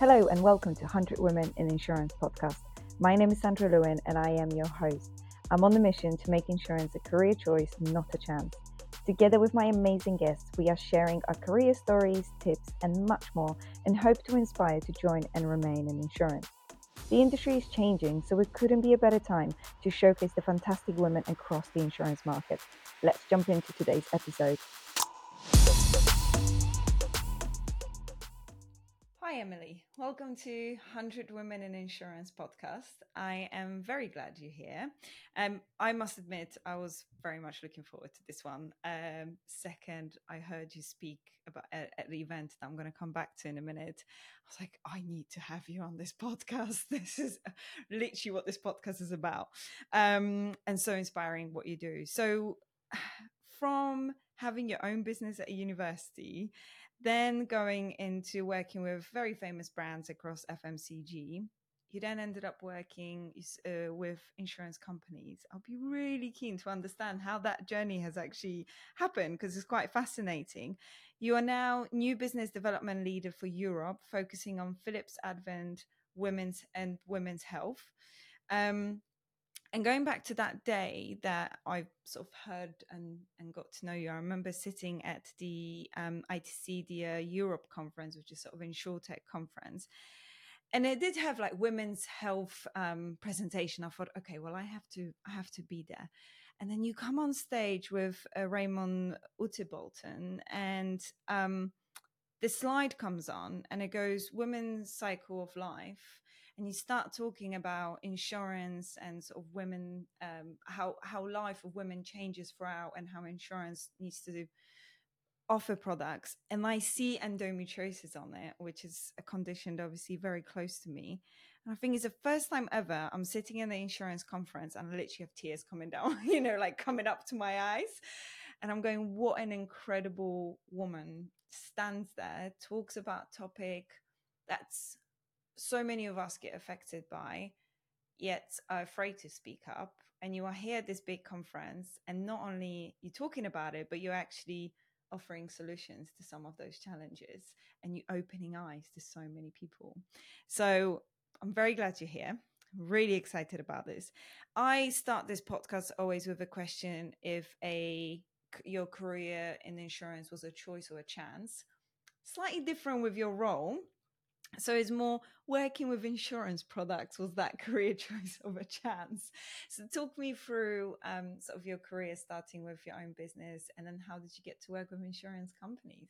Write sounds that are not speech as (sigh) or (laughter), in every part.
Hello, and welcome to 100 Women in Insurance podcast. My name is Sandra Lewin, and I am your host. I'm on the mission to make insurance a career choice, not a chance. Together with my amazing guests, we are sharing our career stories, tips, and much more, and hope to inspire to join and remain in insurance. The industry is changing, so it couldn't be a better time to showcase the fantastic women across the insurance market. Let's jump into today's episode. Hi, Emily. Welcome to 100 Women in Insurance podcast. I am very glad you're here. Um, I must admit, I was very much looking forward to this one. Um, second, I heard you speak about at, at the event that I'm going to come back to in a minute. I was like, I need to have you on this (laughs) podcast. This is literally what this podcast is about, um, and so inspiring what you do. So, (sighs) from having your own business at a university then going into working with very famous brands across FMCG. You then ended up working uh, with insurance companies. I'll be really keen to understand how that journey has actually happened because it's quite fascinating. You are now new business development leader for Europe, focusing on Philips Avent women's and women's health. Um, and going back to that day that I sort of heard and, and got to know you, I remember sitting at the um, ITC, the uh, Europe conference, which is sort of InsurTech conference. And it did have like women's health um, presentation. I thought, okay, well, I have to, I have to be there. And then you come on stage with uh, Raymond Uttebolten, and um, the slide comes on, and it goes "Women's Cycle of Life," and you start talking about insurance and sort of women um, how how life of women changes throughout and how insurance needs to offer products. And i see endometriosis on it which is a condition obviously very close to me. And i think it's the first time ever i'm sitting in the insurance conference and i literally have tears coming (laughs) down you know like coming up to my eyes. And i'm going what an incredible woman stands there talks about topic that's so many of us get affected by, yet are afraid to speak up. And you are here at this big conference, and not only you're talking about it, but you're actually offering solutions to some of those challenges and you're opening eyes to so many people. So I'm very glad you're here. Really excited about this. I start this podcast always with a question if a your career in insurance was a choice or a chance. Slightly different with your role so it's more working with insurance products was that (laughs) career choice of a chance so talk me through um, sort of your career starting with your own business and then how did you get to work with insurance companies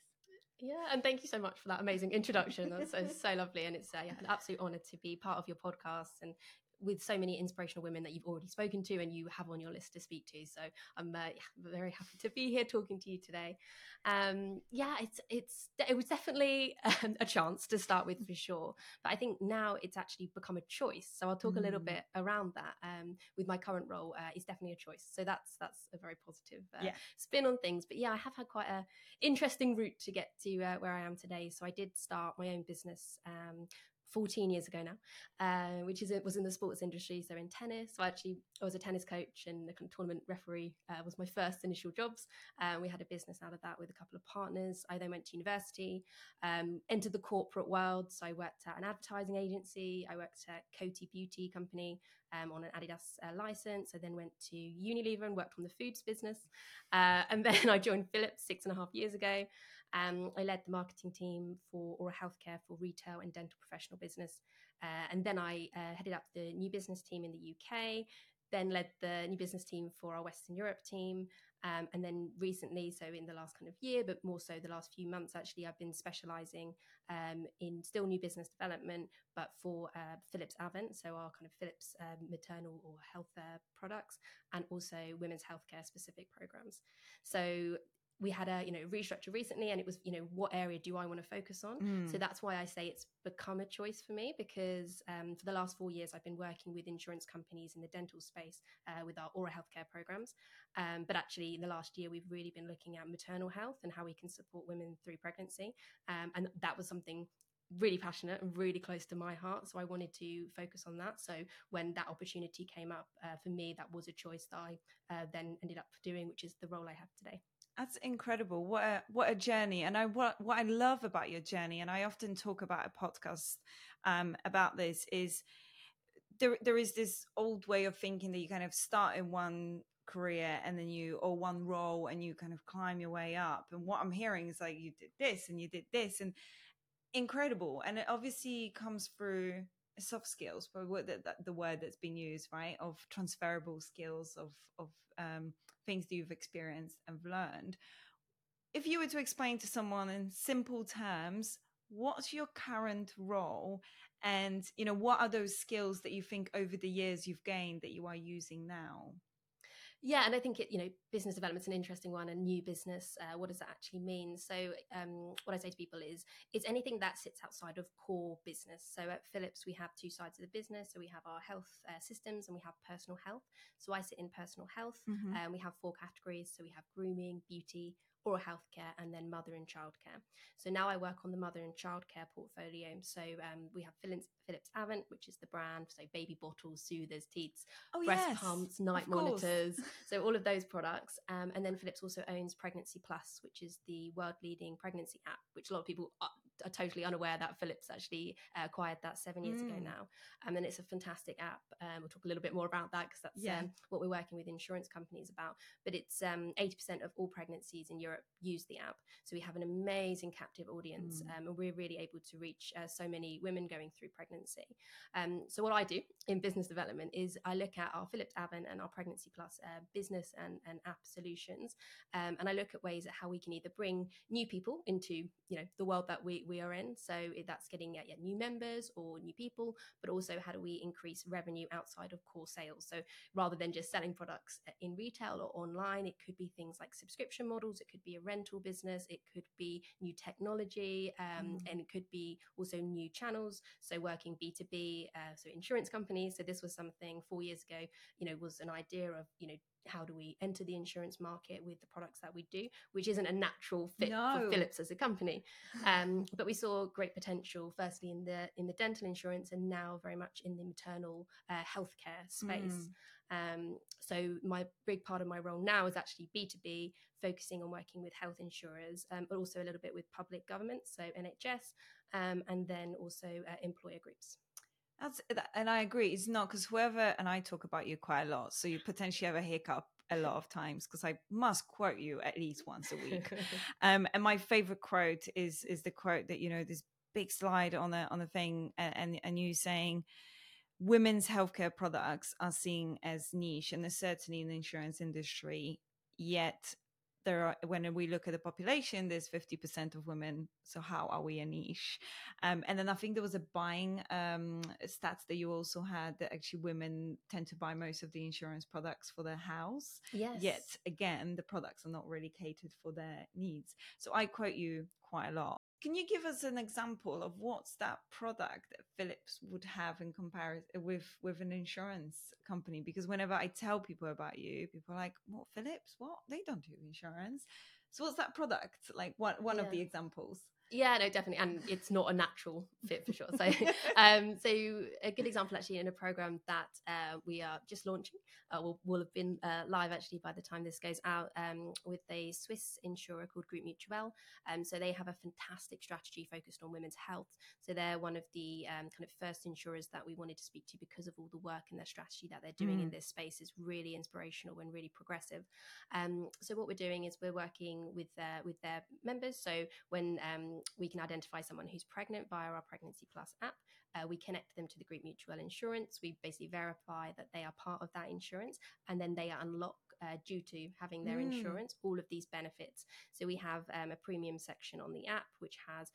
yeah, and thank you so much for that amazing introduction. That's, (laughs) so lovely, and it's uh, yeah, an absolute honour to be part of your podcast and with so many inspirational women that you've already spoken to and you have on your list to speak to. So I'm uh, (laughs) very happy to be here talking to you today. Um, yeah, it's it's it was definitely um, a chance to start with for sure, but I think now it's actually become a choice. So I'll talk mm. a little mm. bit around that. Um, with my current role, uh, it's definitely a choice. So that's that's a very positive uh, yeah. spin on things. But yeah, I have had quite a interesting route to get to uh, where I am today. So I did start my own business um, 14 years ago now, uh, which is was in the sports industry. So in tennis, so actually I was a tennis coach and a tournament referee uh, was my first initial jobs. Uh, we had a business out of that with a couple of partners. I then went to university, um, entered the corporate world. So I worked at an advertising agency. I worked at Coty Beauty Company um, on an Adidas uh, license. I then went to Unilever and worked on the foods business. Uh, and (laughs) then I joined Philips six and a half years ago. Um, I led the marketing team for oral healthcare for retail and dental professional business. Uh, and then I uh, headed up the new business team in the UK, then led the new business team for our Western Europe team. Um, and then recently, so in the last kind of year, but more so the last few months, actually, I've been specializing um, in still new business development, but for uh, Philips Avent, so our kind of Philips um, maternal or health uh, products, and also women's healthcare specific programs. So we had a you know restructure recently and it was you know what area do i want to focus on mm. so that's why i say it's become a choice for me because um, for the last four years i've been working with insurance companies in the dental space uh, with our oral healthcare programs um, but actually in the last year we've really been looking at maternal health and how we can support women through pregnancy um, and that was something really passionate and really close to my heart. So I wanted to focus on that. So when that opportunity came up uh, for me, that was a choice that I uh, then ended up doing, which is the role I have today. That's incredible. What a what a journey. And I what what I love about your journey, and I often talk about a podcast um, about this, is there there is this old way of thinking that you kind of start in one career and then you or one role and you kind of climb your way up. And what I'm hearing is like you did this and you did this and incredible. And it obviously comes through soft skills, but the, the word that's been used, right, of transferable skills of of um, things that you've experienced and learned. If you were to explain to someone in simple terms, what's your current role and you know what are those skills that you think over the years you've gained that you are using now yeah, and I think it, you know, business development's an interesting one, and new business. Uh, what does that actually mean? So, um, what I say to people is, it's anything that sits outside of core business. So, at Philips, we have two sides of the business. So, we have our health uh, systems, and we have personal health. So, I sit in personal health, mm-hmm. and um, we have four categories. So, we have grooming, beauty, oral healthcare, and then mother and childcare. So now I work on the mother and childcare portfolio. So um, we have Philips, Philips Avent, which is the brand, so baby bottles, soothers, teats, oh, breast yes, pumps, night monitors. (laughs) so all of those products. Um, and then Philips also owns Pregnancy Plus, which is the world leading pregnancy app, which a lot of people are, are totally unaware that Philips actually uh, acquired that seven years mm. ago now. Um, and it's a fantastic app. Um, we'll talk a little bit more about that because that's yeah. um, what we're working with insurance companies about. But it's um, 80% of all pregnancies in Europe use the app. So we have an amazing captive audience mm. um, and we're really able to reach uh, so many women going through pregnancy. Um, so what I do in business development is I look at our Philips Avent and our Pregnancy Plus uh, business and, and app solutions. and I look at ways at how we can either bring new people into, you know, the world that we, we are in. So that's getting yeah, new members or new people, but also how do we increase revenue outside of core sales? So rather than just selling products uh, in retail or online, it could be things like subscription models, it could be a rental business, it could be new technology, um, mm. and it could be also new channels. So working B2B, uh, so insurance companies. So this was something four years ago, you know, was an idea of, you know, how do we enter the insurance market with the products that we do, which isn't a natural fit no. for Philips as a company. Um, but we saw great potential, firstly in the in the dental insurance, and now very much in the maternal uh, healthcare space. Um, so my big part of my role now is actually B two B, focusing on working with health insurers, um, but also a little bit with public government, so NHS, um, and then also uh, employer groups. That's and I agree. It's not because whoever and I talk about you quite a lot, so you potentially have a hiccup a lot of times because I must quote you at least once a week. (laughs) um, and my favorite quote is is the quote that you know this big slide on the on the thing, and and, and you saying women's healthcare products are seen as niche, and there's certainly in the insurance industry. Yet there are when we look at the population there's 50% of women. So how are we a niche? Um, and then i think there was a buying um, stats that you also had that actually women tend to buy most of the insurance products for their house yes. yet again the products are not really catered for their needs. So i quote you quite a lot can you give us an example of what's that product that Philips would have in comparison uh, with with an insurance company? Because whenever I tell people about you, people are like, "What Philips? What? They don't do insurance." So what's that product? Like one one yeah. of the examples. Yeah, no, definitely, and it's not a natural fit for sure. So, (laughs) um, so a good example actually in a program that uh, we are just launching, uh, will will have been uh, live actually by the time this goes out um, with a Swiss insurer called Groupe Mutuel. Um, so they have a fantastic strategy focused on women's health. So they're one of the um, kind of first insurers that we wanted to speak to because of all the work and their strategy that they're doing mm. in this space is really inspirational and really progressive. Um, so what we're doing is we're working with their with their members. So when um, we can identify someone who's pregnant via our Pregnancy Plus app. Uh, we connect them to the Groupe Mutuel insurance. We basically verify that they are part of that insurance, and then they unlock uh, due to having their mm. insurance all of these benefits. So we have um, a premium section on the app which has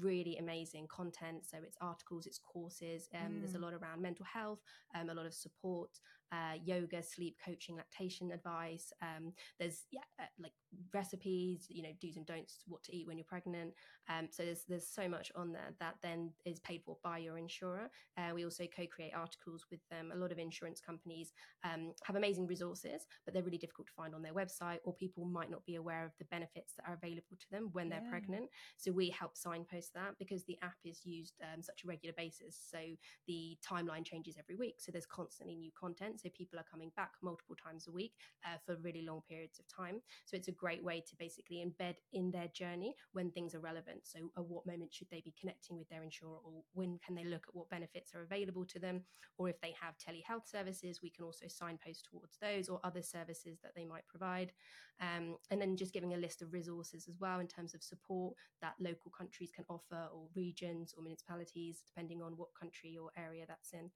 really amazing content. So it's articles, it's courses. Um, mm. There's a mm. lot around mental health, um, a lot of support, uh, yoga, sleep coaching, lactation advice. Um, there's yeah, uh, like recipes, you know, do's and don'ts, what to eat when you're pregnant. Um, so there's there's so much on there that then is paid for by your insurer. Uh, we also co-create articles with them. A lot of insurance companies um, have amazing resources, but they're really difficult to find on their website, or people might not be aware of the benefits that are available to them when they're yeah. pregnant. So we help signpost that because the app is used um, such a regular basis. So the timeline changes every week. So there's constantly new content insurance. So people are coming back multiple times a week uh, for really long periods of time. So it's a great way to basically embed in their journey when things are relevant. So at what moment should they be connecting with their insurer or when can they look at what benefits are available to them? Or if they have telehealth services, we can also signpost towards those or other services that they might provide. Um, and then just giving a list of resources as well in terms of support that local countries can offer or regions or municipalities, depending on what country or area that's in.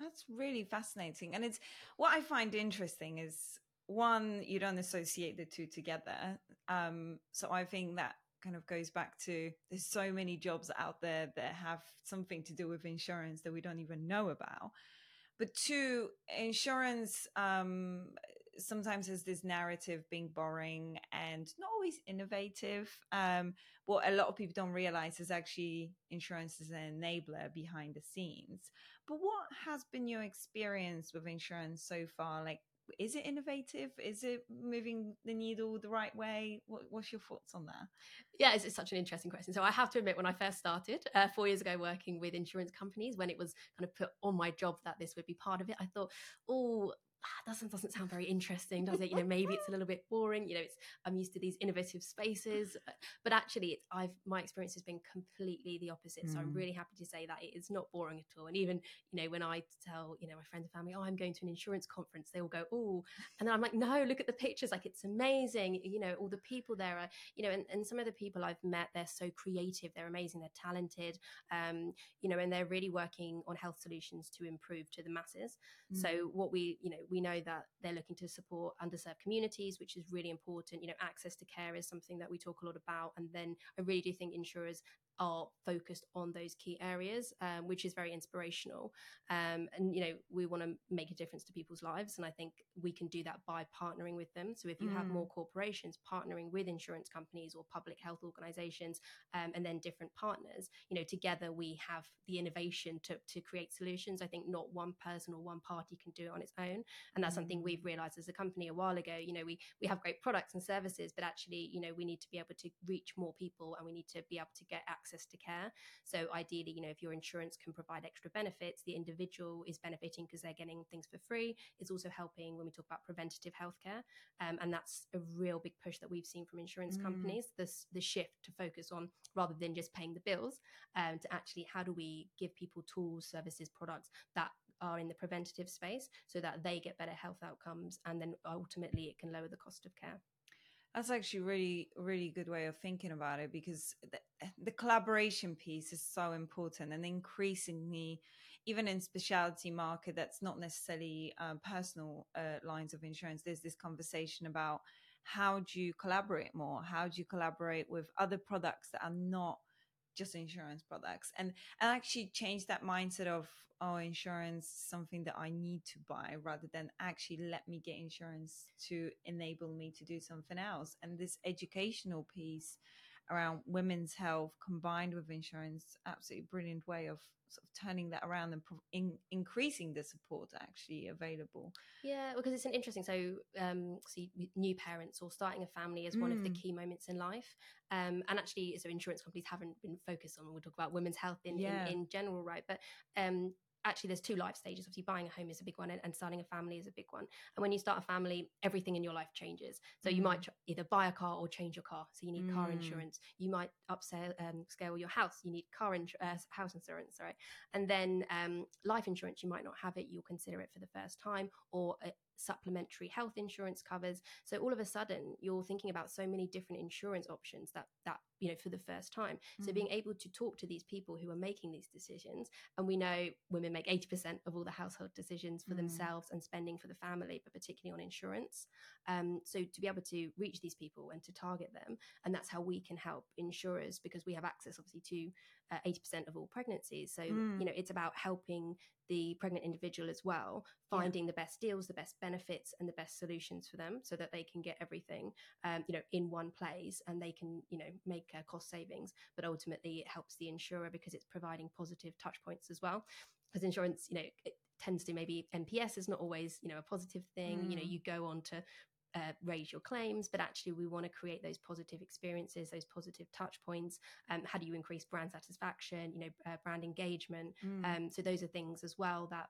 That's really fascinating. And it's what I find interesting is one, you don't associate the two together. Um, so I think that kind of goes back to there's so many jobs out there that have something to do with insurance that we don't even know about. But two, insurance um, sometimes has this narrative being boring and not always innovative. Um, what a lot of people don't realize is actually insurance is an enabler behind the scenes. But what has been your experience with insurance so far? Like, is it innovative? Is it moving the needle the right way? What, what's your thoughts on that? Yeah, it's, it's, such an interesting question. So I have to admit, when I first started uh, four years ago working with insurance companies, when it was kind of put on my job that this would be part of it, I thought, oh, ah, doesn't doesn't sound very interesting, does it? You know, maybe it's a little bit boring. You know, it's I'm used to these innovative spaces, but actually, it's I've my experience has been completely the opposite. Mm. So I'm mm. really happy to say that it is not boring at all. And even you know, when I tell you know my friends and family, oh, I'm going to an insurance conference, they all go, oh, and then I'm like, no, look at the pictures, like it's amazing. You know, all the people there are, you know, and, and some of the people I've met, they're so creative, they're amazing, they're talented, um, you know, and they're really working on health solutions to improve to the masses. Mm. So what we, you know, we know that they're looking to support underserved communities, which is really important. You know, access to care is something that we talk a lot about. And then I really do think insurers are focused on those key areas, um, which is very inspirational. Um, and you know, we want to make a difference to people's lives, and I think we can do that by partnering with them. So if you mm. have more corporations partnering with insurance companies or public health organisations, um, and then different partners, you know, together we have the innovation to to create solutions. I think not one person or one party can do it on its own, and that's mm. something we've realised as a company a while ago. You know, we we have great products and services, but actually, you know, we need to be able to reach more people, and we need to be able to get access access to care. So ideally, you know, if your insurance can provide extra benefits, the individual is benefiting because they're getting things for free. It's also helping when we talk about preventative healthcare, um, and that's a real big push that we've seen from insurance mm. companies. This the shift to focus on rather than just paying the bills, um, to actually how do we give people tools, services, products that are in the preventative space so that they get better health outcomes and then ultimately it can lower the cost of care that's actually really really good way of thinking about it because the, the collaboration piece is so important and increasingly even in specialty market that's not necessarily uh, personal uh, lines of insurance there's this conversation about how do you collaborate more? How do you collaborate with other products that are not just insurance products. And and actually change that mindset of oh insurance something that i need to buy rather than actually let me get insurance to enable me to do something else. And this educational piece around women's health combined with insurance absolutely brilliant way of sort of turning that around and in, increasing the support actually available yeah because it's an interesting so um see new parents or starting a family is one of the mm. key moments in life um and actually so insurance companies haven't been focused on we'll talk about women's health in, yeah. in, in general right but um actually there's two life stages. Obviously buying a home is a big one and, and, starting a family is a big one. And when you start a family everything in your life changes. So you might mm. either buy a car or change your car. So you need mm. car insurance. You might upscale um, scale your house. You need car insurance uh, house insurance sorry. And then um, life insurance you might not have it. You'll consider it for the first time or uh, supplementary health insurance covers so all of a sudden you're thinking about so many different insurance options that that you know for the first time mm-hmm. so being able to talk to these people who are making these decisions and we know women make 80% of all the household decisions for mm-hmm. themselves and spending for the family but particularly on insurance um, so to be able to reach these people and to target them and that's how we can help insurers because we have access obviously to uh, 80% of all pregnancies. So, mm. you know, it's about helping the pregnant individual as well, finding yeah. the best deals, the best benefits, and the best solutions for them so that they can get everything, um, you know, in one place and they can, you know, make uh, cost savings. But ultimately, it helps the insurer because it's providing positive touch points as well. Because insurance, you know, it tends to maybe NPS is not always, you know, a positive thing. Mm. You know, mm. you go on to uh, raise your claims, but actually we want to create those positive experiences, those positive touch points. Um, how do you increase brand satisfaction? You know, uh, brand engagement. Mm. Um, so those are things as well that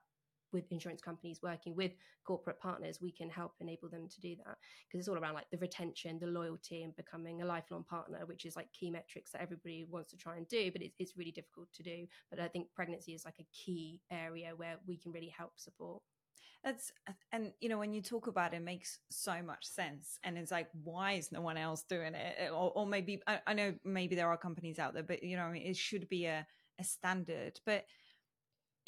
with insurance companies working with corporate partners we can help enable them to do that because it's all around like the retention the loyalty and becoming a lifelong partner which is like key metrics that everybody wants to try and do but it's, it's really difficult to do but i think pregnancy is like a key area where we can really help support that's uh, and you know when you talk about it, it makes so much sense and it's like why is no one else doing it or, or maybe I, I, know maybe there are companies out there but you know it should be a, a standard but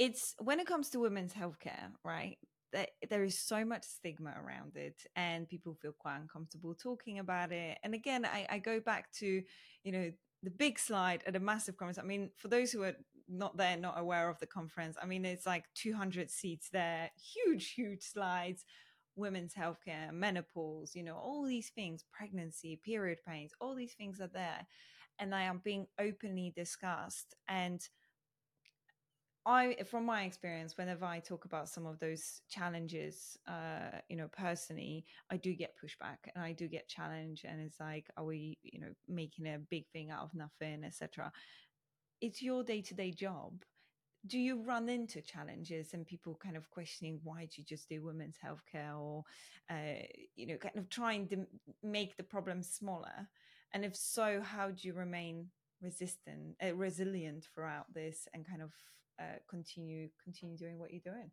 it's when it comes to women's healthcare, right? That there is so much stigma around it, and people feel quite uncomfortable talking about it. And again, I, I go back to, you know, the big slide at a massive conference. I mean, for those who are not there, not aware of the conference, I mean, it's like 200 seats there, huge, huge slides, women's healthcare, menopause, you know, all these things, pregnancy, period pains, all these things are there. And they are being openly discussed. And I, from my experience, whenever I talk about some of those challenges, uh, you know, personally, I do get pushback and I do get challenged, and it's like, are we, you know, making a big thing out of nothing, etc. It's your day to day job. Do you run into challenges and people kind of questioning why do you just do women's healthcare, or, uh, you know, kind of trying to make the problem smaller? And if so, how do you remain resistant, uh, resilient throughout this, and kind of uh, continue continue doing what you're doing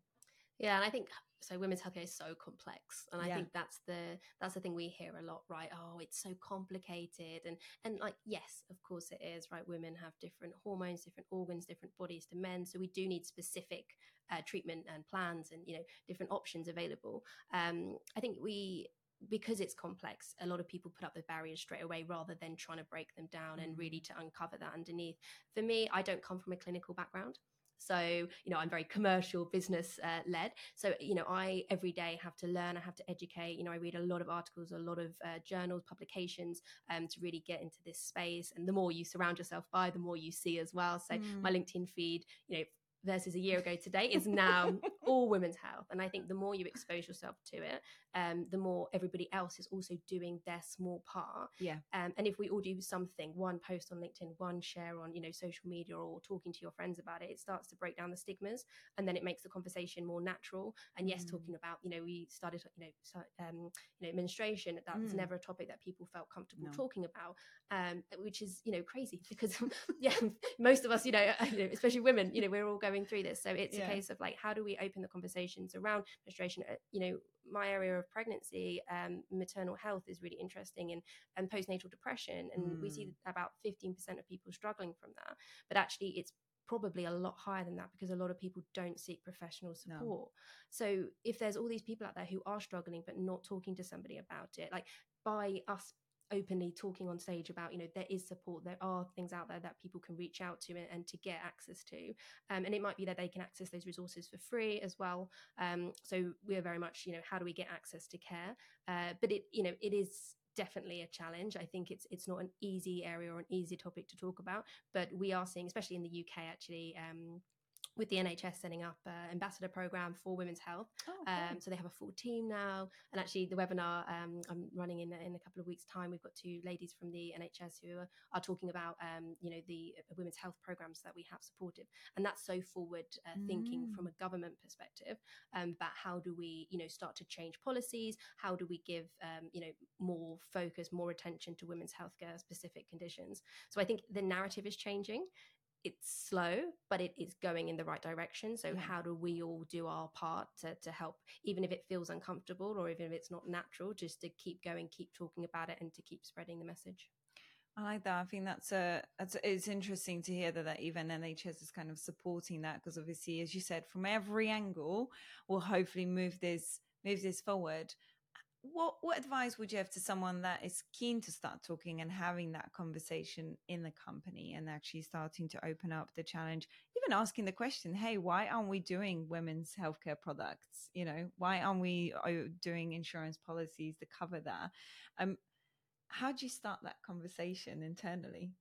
yeah and i think so women's healthcare is so complex and i yeah. think that's the that's the thing we hear a lot right oh it's so complicated and and like yes of course it is right women have different hormones different organs different bodies to men so we do need specific uh, treatment and plans and you know different options available um i think we because it's complex, a lot of people put up the barriers straight away rather than trying to break them down mm. and really to uncover that underneath. For me, I don't come from a clinical background. So, you know, I'm very commercial, business uh, led. So, you know, I every day have to learn, I have to educate. You know, I read a lot of articles, a lot of uh, journals, publications um, to really get into this space. And the more you surround yourself by, the more you see as well. So, mm. my LinkedIn feed, you know, versus a year ago today is (laughs) now all women's health. And I think the more you expose yourself to it, um, the more everybody else is also doing their small part. Yeah. Um, and if we all do something, one post on LinkedIn, one share on, you know, social media or talking to your friends about it, it starts to break down the stigmas and then it makes the conversation more natural. And yes, mm. talking about, you know, we started, you know, um, you know, menstruation, that mm. was never a topic that people felt comfortable no. talking about, um, which is, you know, crazy because, (laughs) yeah, (laughs) most of us, you know, especially women, you know, we're all going going through this. So it's yeah. a case of like, how do we open the conversations around menstruation? Uh, you know, my area of pregnancy, um, maternal health is really interesting and, and postnatal depression. And mm. we see hmm. about 15% of people struggling from that. But actually, it's probably a lot higher than that because a lot of people don't seek professional support. No. So if there's all these people out there who are struggling but not talking to somebody about it, like by us openly talking on stage about you know there is support there are things out there that people can reach out to and, and to get access to um, and it might be that they can access those resources for free as well um, so we are very much you know how do we get access to care uh, but it you know it is definitely a challenge. I think it's it's not an easy area or an easy topic to talk about, but we are seeing, especially in the UK, actually. Um, with the NHS setting up an ambassador program for women's health. Oh, um, so they have a full team now. And actually, the webinar um, I'm running in, in a couple of weeks' time, we've got two ladies from the NHS who are, are talking about, um, you know, the uh, women's health programs that we have supported. And that's so forward uh, thinking mm. from a government perspective um, about how do we, you know, start to change policies? How do we give, um, you know, more focus, more attention to women's healthcare specific conditions? So I think the narrative is changing it's slow, but it is going in the right direction. So yeah. how do we all do our part to, to help, even if it feels uncomfortable or even if it's not natural, just to keep going, keep talking about it, and to keep spreading the message. I like that. I think that's a, that's a, it's interesting to hear that, that even NHS is kind of supporting that because obviously, as you said, from every angle, we'll hopefully move this move this forward what what advice would you have to someone that is keen to start talking and having that conversation in the company and actually starting to open up the challenge? Even asking the question hey why aren't we doing women's healthcare products? You know why aren't we uh, doing insurance policies to cover that? Um how do you start that conversation internally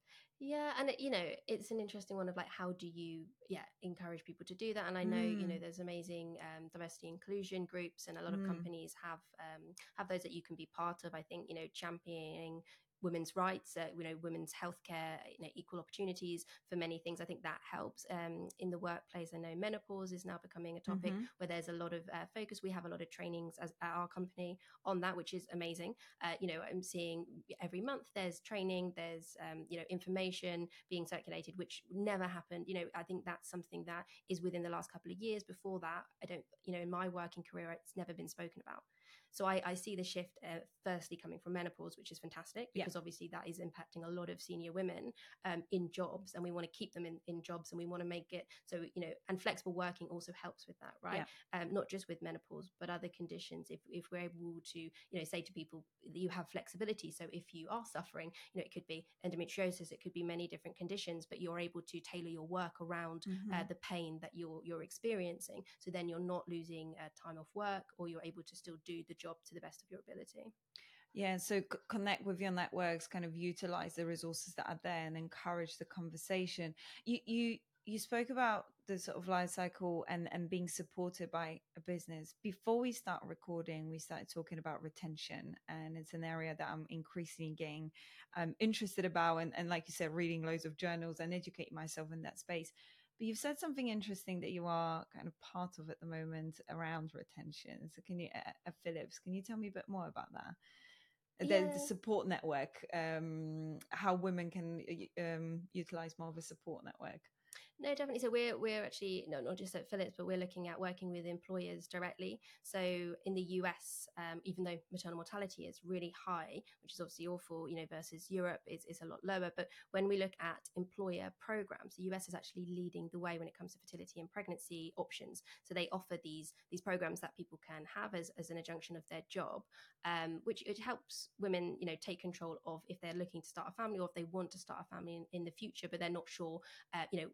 yeah, and it, you know, it's an interesting one of like how do you yeah encourage people to do that? And I know mm. you know mm. there's amazing um, diversity inclusion groups, and a lot of mm. companies have um, have those that you can be part of. I think you know championing women's rights, uh, you know, women's healthcare, you know, equal opportunities for many things. I think that helps. Um, in the workplace, I know menopause is now becoming a topic mm-hmm. where there's a lot of uh, focus. We have a lot of trainings as at our company on that, which is amazing. Uh, you know, I'm seeing every month there's training, there's um, you know information being circulated, which never happened. You know, I think that's something that is within the last couple of years. Before that, I don't, you know, in my working career, it's never been spoken about. So I, I see the shift uh, firstly coming from menopause, which is fantastic because yeah. obviously that is impacting a lot of senior women um, in jobs, and we want to keep them in, in jobs, and we want to make it so you know. And flexible working also helps with that, right? Yeah. Um, not just with menopause, but other conditions. If if we're able to you know say to people that you have flexibility, so if you are suffering, you know it could be endometriosis, it could be many different conditions, but you're able to tailor your work around uh, mm-hmm. uh, the pain that you're you're experiencing. So then you're not losing uh, time off work, or you're able to still do the job to the best of your ability. Yeah, so c- connect with your networks, kind of utilize the resources that are there, and encourage the conversation. You you you spoke about the sort of life cycle and and being supported by a business. Before we start recording, we started talking about retention, and it's an area that I'm increasingly getting um, interested about, and, and like you said, reading loads of journals and educating myself in that space. But you've said something interesting that you are kind of part of at the moment around retention. So can you, at Philips, can you tell me a bit more about that? Yeah. The, the, support network, um, how women can um, utilize more of a support network. No, definitely. So we're we're actually no, not just at Philips, but we're looking at working with employers directly. So in the US, um, even though maternal mortality is really high, which is obviously awful, you know, versus Europe is, is a lot lower. But when we look at employer programs, the US is actually leading the way when it comes to fertility and pregnancy options. So they offer these these programs that people can have as, as an adjunction of their job, um, which it helps women, you know, take control of if they're looking to start a family or if they want to start a family in, in the future, but they're not sure, uh, you know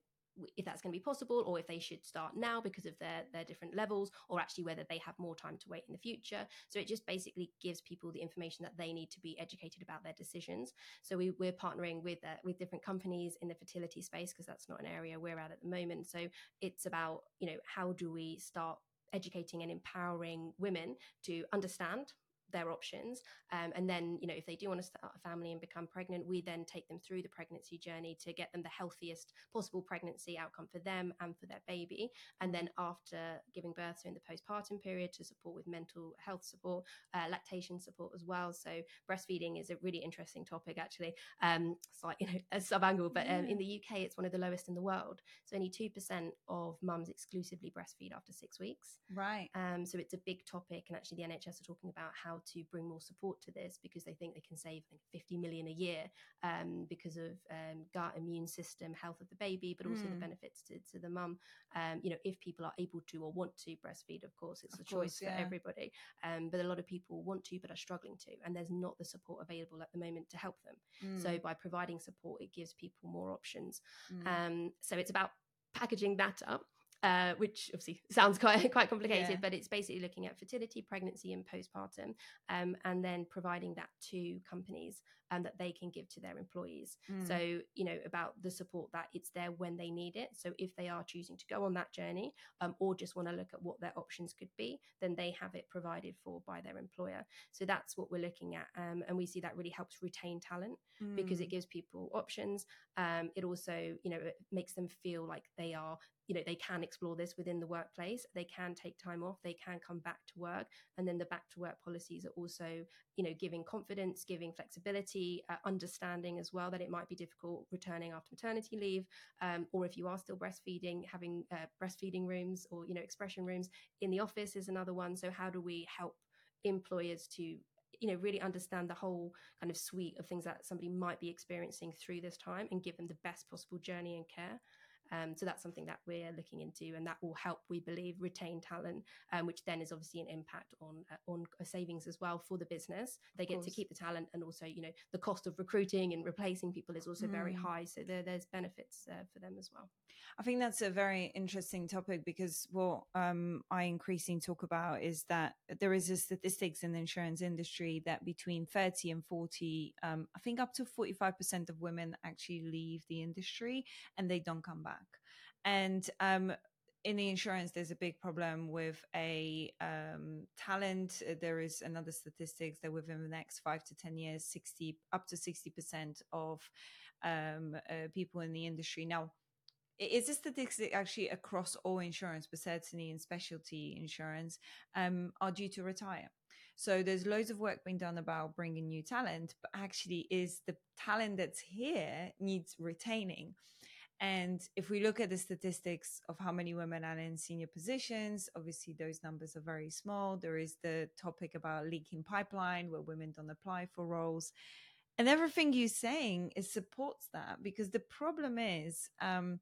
if that's going to be possible or if they should start now because of their their different levels or actually whether they have more time to wait in the future. So it just basically gives people the information that they need to be educated about their decisions. So we, we're partnering with uh, with different companies in the fertility space because that's not an area we're at at the moment. So it's about you know how do we start educating and empowering women to understand their options. Um, and then, you know, if they do want to start a family and become pregnant, we then take them through the pregnancy journey to get them the healthiest possible pregnancy outcome for them and for their baby. And then after giving birth, so in the postpartum period, to support with mental health support, uh, lactation support as well. So breastfeeding is a really interesting topic, actually. Um, it's like, you know, a sub angle, but um, in the UK, it's one of the lowest in the world. So only 2% of mums exclusively breastfeed after six weeks. Right. Um, so it's a big topic. And actually, the NHS are talking about how to bring more support to this because they think they can save I think, 50 million a year um, because of um, gut immune system health of the baby but also mm. the hmm. benefits to, to the mum um, you know if people are able to or want to breastfeed of course it's of a choice yeah. for everybody um, but a lot of people want to but are struggling to and there's not the support available at the moment to help them mm. so by providing support it gives people more options mm. so it's about packaging that up uh, which obviously (laughs) sounds quite quite complicated, yeah. but it's basically looking at fertility, pregnancy, and postpartum, um, and then providing that to companies um, that they can give to their employees. Mm. So you know about the support that it's there when they need it. So if they are choosing to go on that journey, um, or just want to look at what their options could be, then they have it provided for by their employer. So that's what we're looking at, um, and we see that really helps retain talent mm. because it mm. gives people options. Um, it also you know it makes them feel like they are you know they can explore this within the workplace they can take time off they can come back to work and then the back to work policies are also you know giving confidence giving flexibility uh, understanding as well that it might be difficult returning after maternity leave um, or if you are still breastfeeding having uh, breastfeeding rooms or you know expression rooms in the office is another one. So how do we help employers to you know really understand the whole kind of suite of things that somebody might be experiencing through this time and give them the best possible journey and care um, so that's something that we're looking into, and that will help, we believe, retain talent, um, which then is obviously an impact on uh, on savings as well for the business. They get to keep the talent, and also, you know, the cost of recruiting and replacing people is also mm. very high. So there, there's benefits uh, for them as well. I think that's a very interesting topic because what um, I increasingly talk about is that there is a statistics in the insurance industry that between 30 and 40, um, I think up to 45% of women actually leave the industry and they don't come back. And um, in the insurance, there's a big problem with a um, talent. Uh, there is another statistics that within the next five to ten years, sixty up to sixty percent of um, uh, people in the industry now. Is this statistic actually across all insurance, but certainly in specialty insurance, um, are due to retire? So there's loads of work being done about bringing new talent, but actually, is the talent that's here needs retaining? And if we look at the statistics of how many women are in senior positions, obviously those numbers are very small. There is the topic about leaking pipeline where women don't apply for roles. And everything you're saying is supports that because the problem is, um,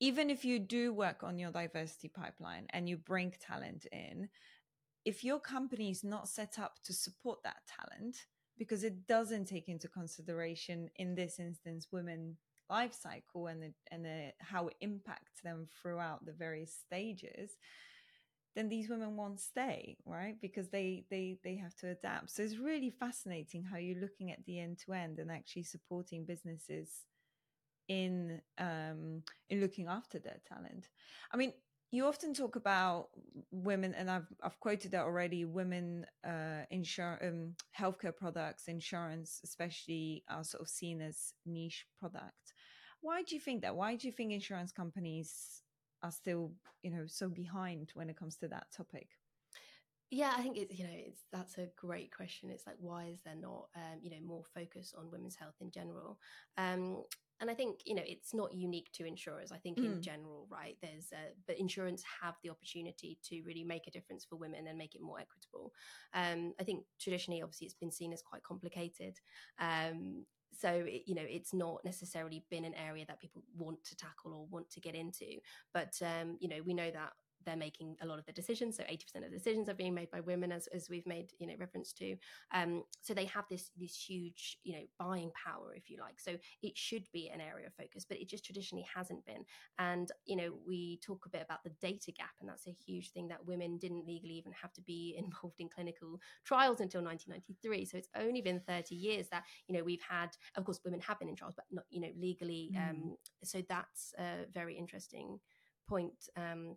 even if you do work on your diversity pipeline and you bring talent in, if your company is not set up to support that talent, because it doesn't take into consideration, in this instance, women life cycle and the, and the, how it impacts them throughout the various stages then these women won't stay right? Because they they they have to adapt. So it's really fascinating how you're looking at the end to end and actually supporting businesses in um in looking after their talent i mean you often talk about women and i've i've quoted that already women uh insure um, healthcare products insurance especially are sort of seen as niche product why do you think that? Why do you think insurance companies are still, you know, so behind when it comes to that topic? Yeah, I think it's you know it's that's a great question. It's like why is there not um, you know more focus on women's health in general? Um, and I think you know it's not unique to insurers. I think mm. in general, right? There's uh, but insurance have the opportunity to really make a difference for women and make it more equitable. Um, I think traditionally, obviously, it's been seen as quite complicated. Um, so it, you know it's not necessarily been an area that people want to tackle or want to get into but um, you know we know that they're making a lot of the decisions. So 80% of the decisions are being made by women, as, as we've made you know reference to. Um, so they have this this huge you know buying power, if you like. So it should be an area of focus, but it just traditionally hasn't been. And you know we talk a bit about the data gap, and that's a huge thing that women didn't legally even have to be (laughs) involved in clinical trials until 1993. So it's only been 30 years that you know we've had. Of course, women have been in trials, but not you know legally. Mm. Um, so that's a very interesting point um,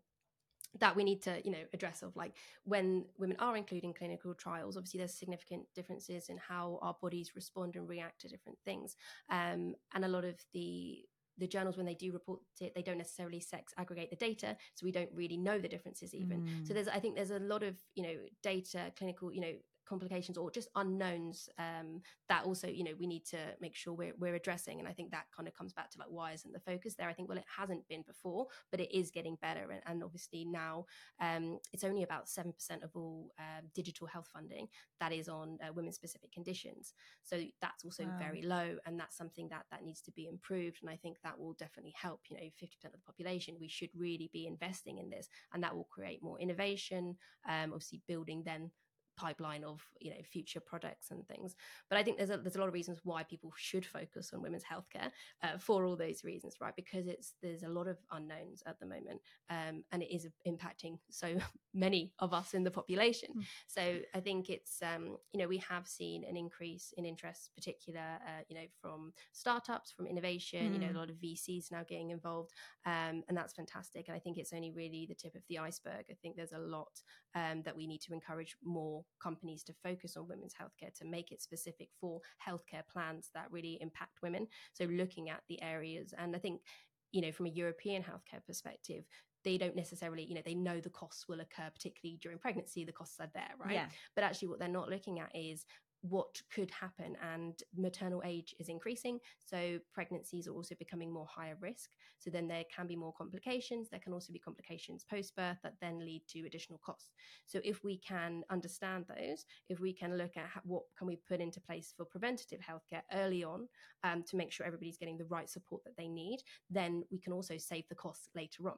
that we need to you know address of like when women are including clinical trials obviously there's significant differences in how our bodies respond and react to different things um, and a lot of the the journals when they do report it they don't necessarily sex aggregate the data so we don't really know the differences even mm. so there's i think there's a lot of you know data clinical you know complications or just unknowns um, that also you know we need to make sure we're, we're addressing. And i think that kind of comes back to like why isn't the focus there? I think well it hasn't been before but it is getting better. And, and obviously now um, it's only about 7% of all um, digital health funding that is on uh, women specific conditions. So that's also wow. very low and that's something that that needs to be improved. And i think that will definitely help you know 50% of the population. We should really be investing in this and that will create more innovation um, obviously building then pipeline of you know future products and things but i think there's a, there's a lot of reasons why people should focus on women's healthcare uh, for all those reasons right because it's there's a lot of unknowns at the moment um, and it is impacting so (laughs) many of us in the population mm. so i think it's um, you know we have seen an increase in interest particular uh, you know from startups from innovation mm. you know a hmm. lot of vcs now getting involved um, and that's fantastic and i think it's only really the tip of the iceberg i think there's a lot um, that we need to encourage more companies to focus on women's healthcare to make it specific for healthcare plans that really impact women. So looking at the areas, and I think you know from a European healthcare perspective, they don't necessarily, you know, they know the costs will occur, particularly during pregnancy, the costs are there, right? Yeah. But actually, what they're not looking at is what could happen and maternal age is increasing so pregnancies are also becoming more higher risk. So then there can be more complications there can also be complications post birth that then lead to additional costs. So if we can understand those if we can look at what can we put into place for preventative healthcare early on um, to make sure everybody's getting the right support that they need then we can also save the costs later on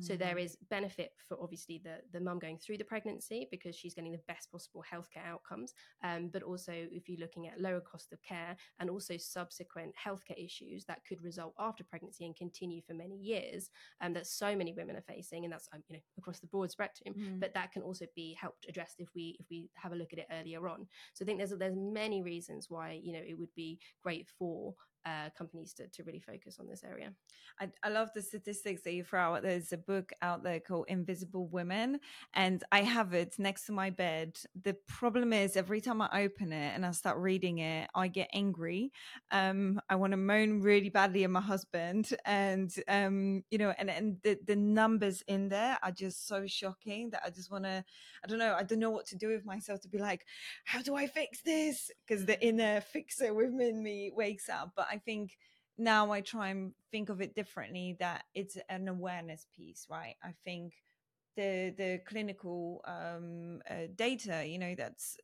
so there mm. benefit for obviously the the mum going through the pregnancy because she's getting the best possible healthcare outcomes. Um, but also if you're looking at lower cost of care and also subsequent healthcare issues that could result after pregnancy and continue for many years, and um, that so many women are facing, and that's um, you know across the broad spectrum. Mm. But that can also be helped addressed if we if we have a look at it earlier on. So I think there's there's many reasons why you know it would be great for uh, companies to, to really focus on this area. I, I, love the statistics that you throw out. There's a book out there called Invisible Women, and I have it next to my bed. The problem is, every time I open it and I start reading it, I get angry. Um, I want to moan really badly at my husband, and um, you know, and and the the numbers in there are just so shocking that I just want to. I don't know. I don't know what to do with myself to be like, how do I fix this? Because the inner fixer within me wakes up, but I think now I try and think of it differently that it's an awareness piece, right? I think the the clinical um, uh, data, you know, that's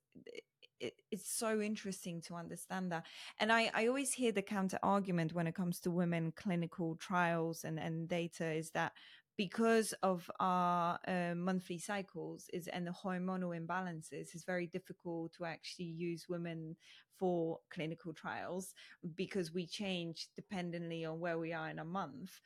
it, it's so interesting to understand that. And I, I always hear the counter argument when it comes to women clinical trials and, and data is that because of our uh, monthly cycles is and the hormonal imbalances it's very difficult to actually use women for clinical trials because we change dependently on where we are in a month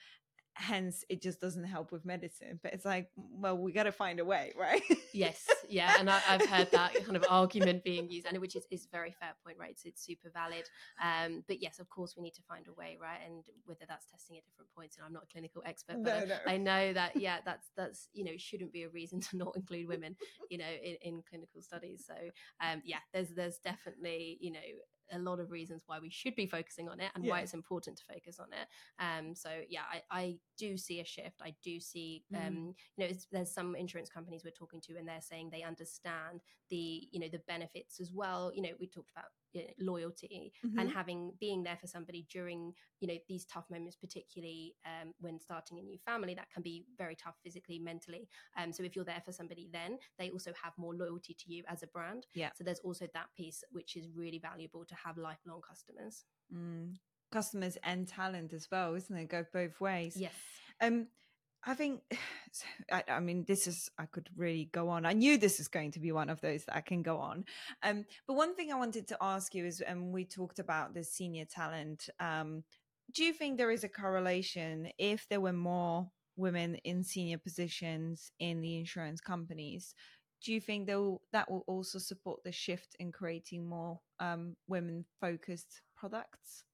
hence it just doesn't help with medicine but it's like well we got to find a way (laughs) right? Yes yeah and I, have heard that kind of argument being used and which is, is very fair point right? It's, it's super valid um, but yes of course we need to find a way right? And whether that's testing at different points and i'm not a clinical expert but no, no. I, I know that yeah that's that's you know shouldn't be a reason to not include women you know in, in clinical studies so um, yeah there's there's definitely you know a lot of reasons why we should be focusing on it and yeah. why it's important to focus on it. Um, so yeah, I, I do see a shift. I do see, um, mm. you know, there's some insurance companies we're talking to, and they're saying they understand the, you know, the benefits as well. You know, we talked about you know, loyalty mm-hmm. and having being there for somebody during you know these tough moments particularly um, when starting a new family that can be very tough physically mentally. Um, so if you're there for somebody then they also have more loyalty to you as a brand. Yeah. So there's also that piece which is really valuable to have lifelong customers. Mm. customers and talent as well isn't it? Go both ways. Yes. Um I think, (sighs) I, I, mean, this is, I could really go on. I knew this is going to be one of those that I can go on. Um, but one thing I wanted to ask you is, and um, we talked about the senior talent. Um, do you think there is a correlation if there were more women in senior positions in the insurance companies? Do you think that will, that will also support the shift in creating more um, women focused products?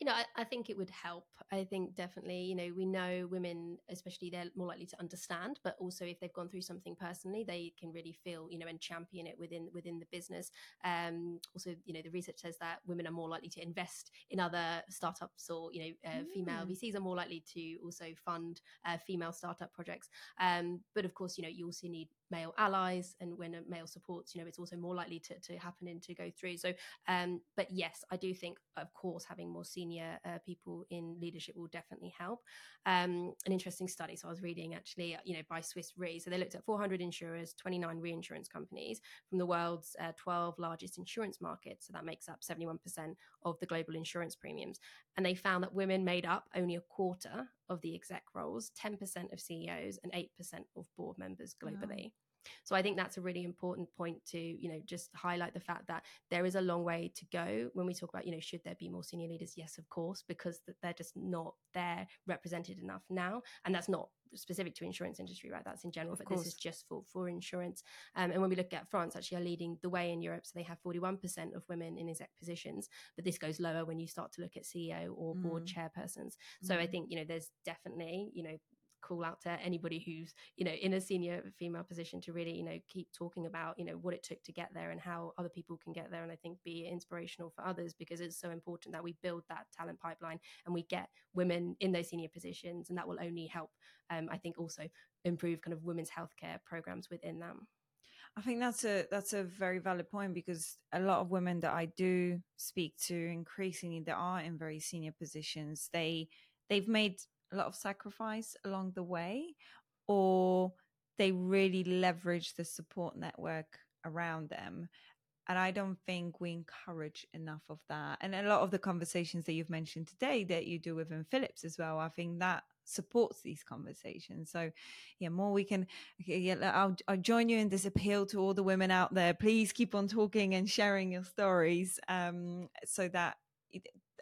You know, I, I, think it would help. I think definitely, you know, we know women, especially, they're more likely to understand, but also if they've gone through something personally, they can really feel, you know, and champion it within within the business. Um, also, you know, the research says that women are more likely to invest in other startups, or you know, uh, mm. female VCs are more likely to also fund uh, female startup projects. Um, but of course, you know, you also need male allies and when a male supports you know it's also more likely to, to happen and to go through. So um but yes i do think of course having more senior uh, people in leadership will definitely help. Um an interesting study so i was reading actually you know by swiss re so they looked at 400 insurers 29 reinsurance companies from the world's uh, 12 largest insurance markets. So that makes up 71% of the global insurance premiums. And they found that women made up only a quarter of the exec roles 10% of ceos and 8% of board members globally so I think that's a really important point to, you know, just highlight the fact that there is a long way to go when we talk about, you know, should there be more senior leaders? Yes, of course, because they're just not there represented enough now. And that's not specific to insurance industry, right? That's in general, but this is just for, for insurance. Um, and when we look at France, actually are leading the way in Europe. So they have 41% of women in exec positions, but this goes lower when you start to look at CEO or board mm. chairpersons. So mm. I think, you know, there's definitely, you know, call out to anybody who's you know in a senior female position to really you know keep talking about you know what it took to get there and how other people can get there and i think be inspirational for others because it's so important that we build that talent pipeline and we get women in those senior positions and that will only help um, i think also improve kind of women's healthcare programs within them. I think that's a that's a very valid point because a lot of women that I do speak to increasingly that are in very senior positions they they've made a lot of sacrifice along the way or they really leverage the support network around them. And i don't think we encourage enough of that. And a lot of the conversations that you've mentioned today that you do within Philips as well i think that supports these conversations. So yeah more we can yeah I'll, I'll join you in this appeal to all the women out there. Please keep on talking and sharing your stories um so that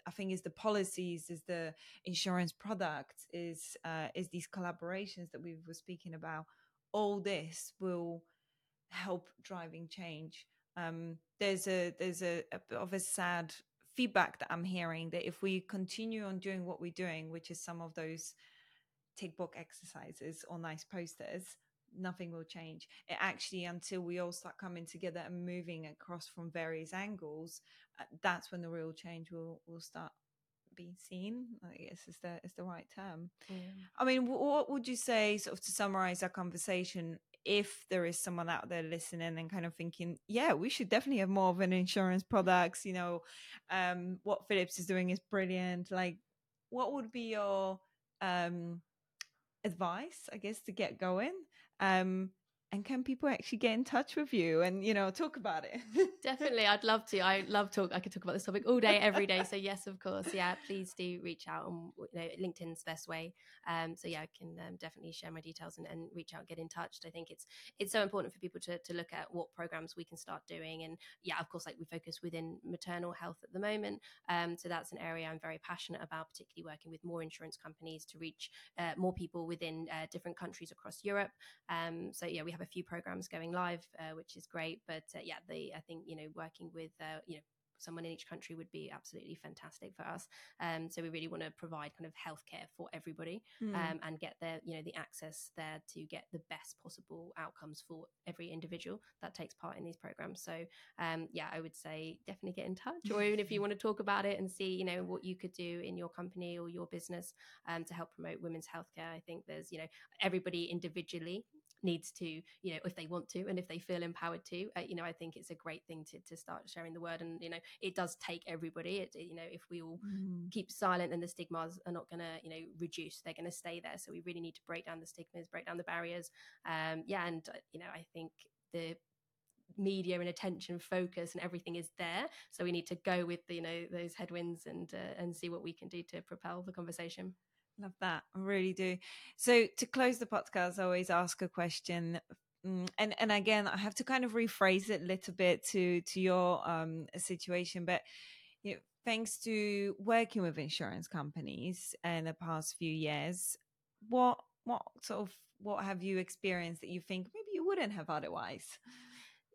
I think is the policies, is the insurance products, is uh, is these collaborations that we were speaking about. All this will help driving change. Um, there's a there's a, a bit of a sad feedback that I'm hearing that if we continue on doing what we're doing, which is some of those tick box exercises or nice posters, nothing will change. It actually, until we all start coming together and moving across from various angles, that's when the real change will will start being seen. I guess is the is the right term. Yeah. I mean, what would you say, sort of, to summarize our conversation? If there is someone out there listening and kind of thinking, yeah, we should definitely have more of an insurance products. You know, um, what Philips is doing is brilliant. Like, what would be your um, advice, I guess, to get going? Um, and can people actually get in touch with you and you know talk about it? (laughs) Definitely i'd love to. I love talk i could talk about this topic all day every day. So yes of course. Yeah please do reach out on you know linkedin's best way. Um so yeah i can um, definitely share my details and, and, reach out get in touch i think it's it's so important for people to, to look at what programs we can start doing. And yeah of course like we focus within maternal health at the moment. Um so that's an area i'm very passionate about particularly working with more insurance companies to reach uh, more people within uh, different countries across europe. Um so yeah we have a few programs going live, uh, which is great. But uh, yeah, the I think you know working with uh, you know someone in each country would be absolutely fantastic for us. Um, so we really want to provide kind of healthcare for everybody mm. um, and get the you know the access there to get the best possible outcomes for every individual that takes part in these programs. So um, yeah, I would say definitely get in touch, or even if you (laughs) want to talk about it and see you know what you could do in your company or your business um, to help promote women's healthcare. I think there's you know everybody individually needs to you know if they want to and if they feel empowered to uh, you know i think it's a great thing to, to start sharing the word and you know it does take everybody. It, you know if we all mm. keep silent and the stigmas are not going to you know reduce. They're going to stay there. So we really need to break down the stigmas break down the barriers. Um yeah and uh, you know i think the media and attention focus and everything is there. So we need to go with the, you know those headwinds and uh, and see what we can do to propel the conversation Love that. I really do. So to close the podcast, I always ask a question. Mm, and and again, I have to kind of rephrase it a little bit to to your um situation, but you know, thanks to working with insurance companies in the past few years, what what sort of what have you experienced that you think maybe you wouldn't have otherwise?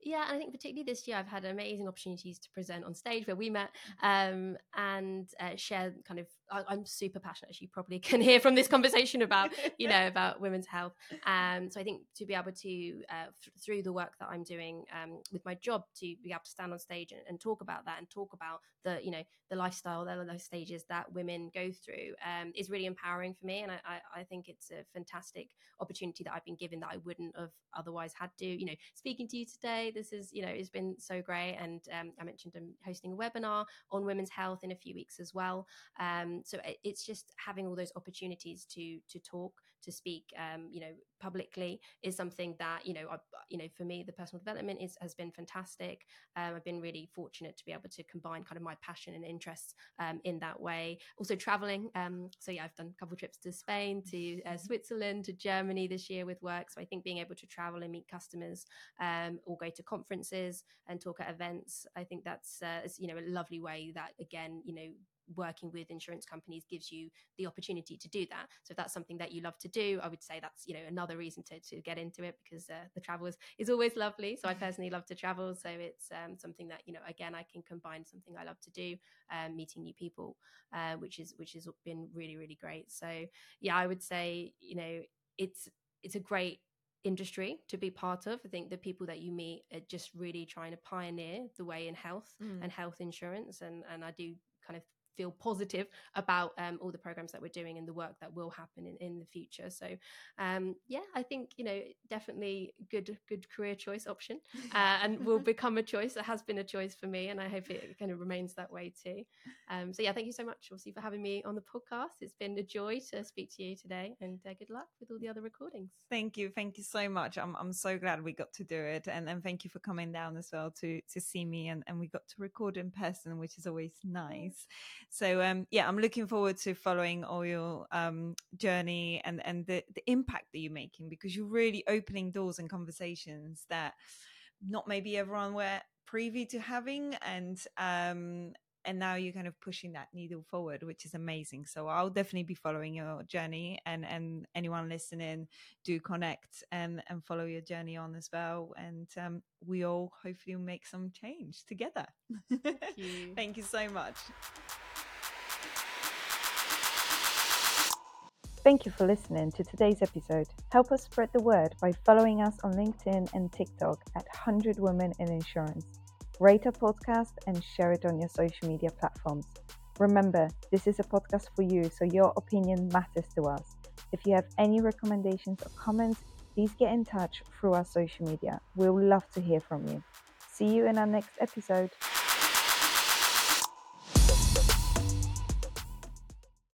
yeah, and I think particularly this year, I've had amazing opportunities to present on stage where we met um, and uh, share kind of. I, am super passionate, as you probably (laughs) can hear from this conversation about you (laughs) know about women's health. Um, so I think to be able to uh, th- through the work that I'm doing um, with my job to be able to stand on stage and, and, talk about that and talk about the you know the lifestyle, the those stages that women go through um, is really empowering for me, and I, I, I think it's a fantastic opportunity that I've been given that I wouldn't have otherwise had to. You know, speaking to you today this is, you know, it's been so great. And um, I mentioned I'm hosting a webinar on women's health in a few weeks as well. Um, so it, it's just having all those opportunities to to talk, to speak, um, you know, publicly is something that you know, I, you know, for me, the personal development is has been fantastic. Um, I've been really fortunate to be able to combine kind of my passion and interests um, in that way. Also traveling. Um, so yeah, I've done a couple trips to Spain, to uh, Switzerland, to Germany this year with work. So I think being able to travel and meet customers um, or go to conferences and talk at events, I think that's uh, you know a lovely way that again you know working with insurance companies gives you the opportunity to do that. So if that's something that you love to do, I would say that's you know another reason to, to get into it because uh, the travel is, is always lovely. So I personally love to travel. So it's um, something that you know again I can combine something I love to do, um, meeting new people, uh, which is which has been really really great. So yeah, I would say you know it's it's a great industry to be part of. I think the people that you meet are just really trying to pioneer the way in health mm. and health insurance. And, and I do kind of feel positive about um, all the programs that we're doing and the work that will happen in, in the future. So, um, yeah, I think you know definitely good good career choice option, (laughs) uh, and will become a choice. It has been a choice for me, and I hope it kind of remains that way too. Um, so, yeah, thank you so much, obviously, for having me on the podcast. It's been a joy to speak to you today, and uh, good luck with all the other recordings. Thank you, thank you so much. I'm I'm so glad we got to do it, and and thank you for coming down as well to to see me, and and we got to record in person, which is always nice. So um, yeah, I'm looking forward to following all your um, journey and and the the impact that you're making because you're really opening doors and conversations that not maybe everyone were privy to having and um and now you're kind of pushing that needle forward which is amazing. So i'll definitely be following your journey and and anyone listening do connect and and follow your journey on as well. And um, we all hopefully will make some change together. Thank you, (laughs) thank you so much Thank you for listening to today's episode. Help us spread the word by following us on LinkedIn and TikTok at 100 Women in Insurance. Rate our podcast and share it on your social media platforms. Remember, this is a podcast for you, so your opinion matters to us. If you have any recommendations or comments, please get in touch through our social media. We'll love to hear from you. See you in our next episode.